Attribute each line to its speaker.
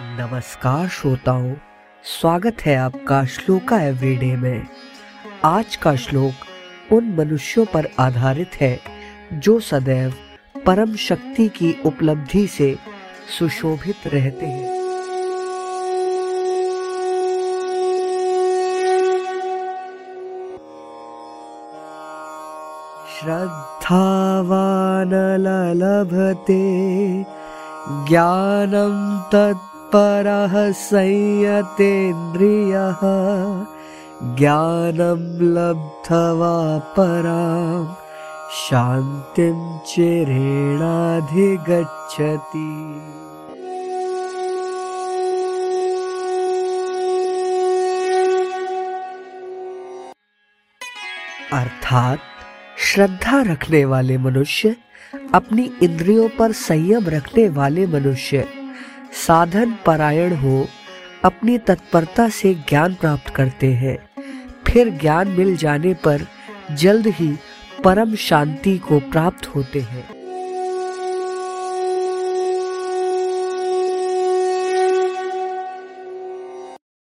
Speaker 1: नमस्कार श्रोताओं, स्वागत है आपका श्लोका एवरीडे में। आज का श्लोक उन मनुष्यों पर आधारित है, जो सदैव परम शक्ति की उपलब्धि से सुशोभित रहते हैं। श्रद्धावान लभते ज्ञानं तत्परः संयतेन्द्रियः ज्ञानं लब्ध्वा परां शान्तिं चिरेणाधिगच्छति। अर्थात श्रद्धा रखने वाले मनुष्य अपनी इंद्रियों पर संयम रखने वाले मनुष्य साधन परायण हो, अपनी तत्परता से ज्ञान प्राप्त करते हैं। फिर ज्ञान मिल जाने पर जल्द ही परम शांति को प्राप्त होते हैं।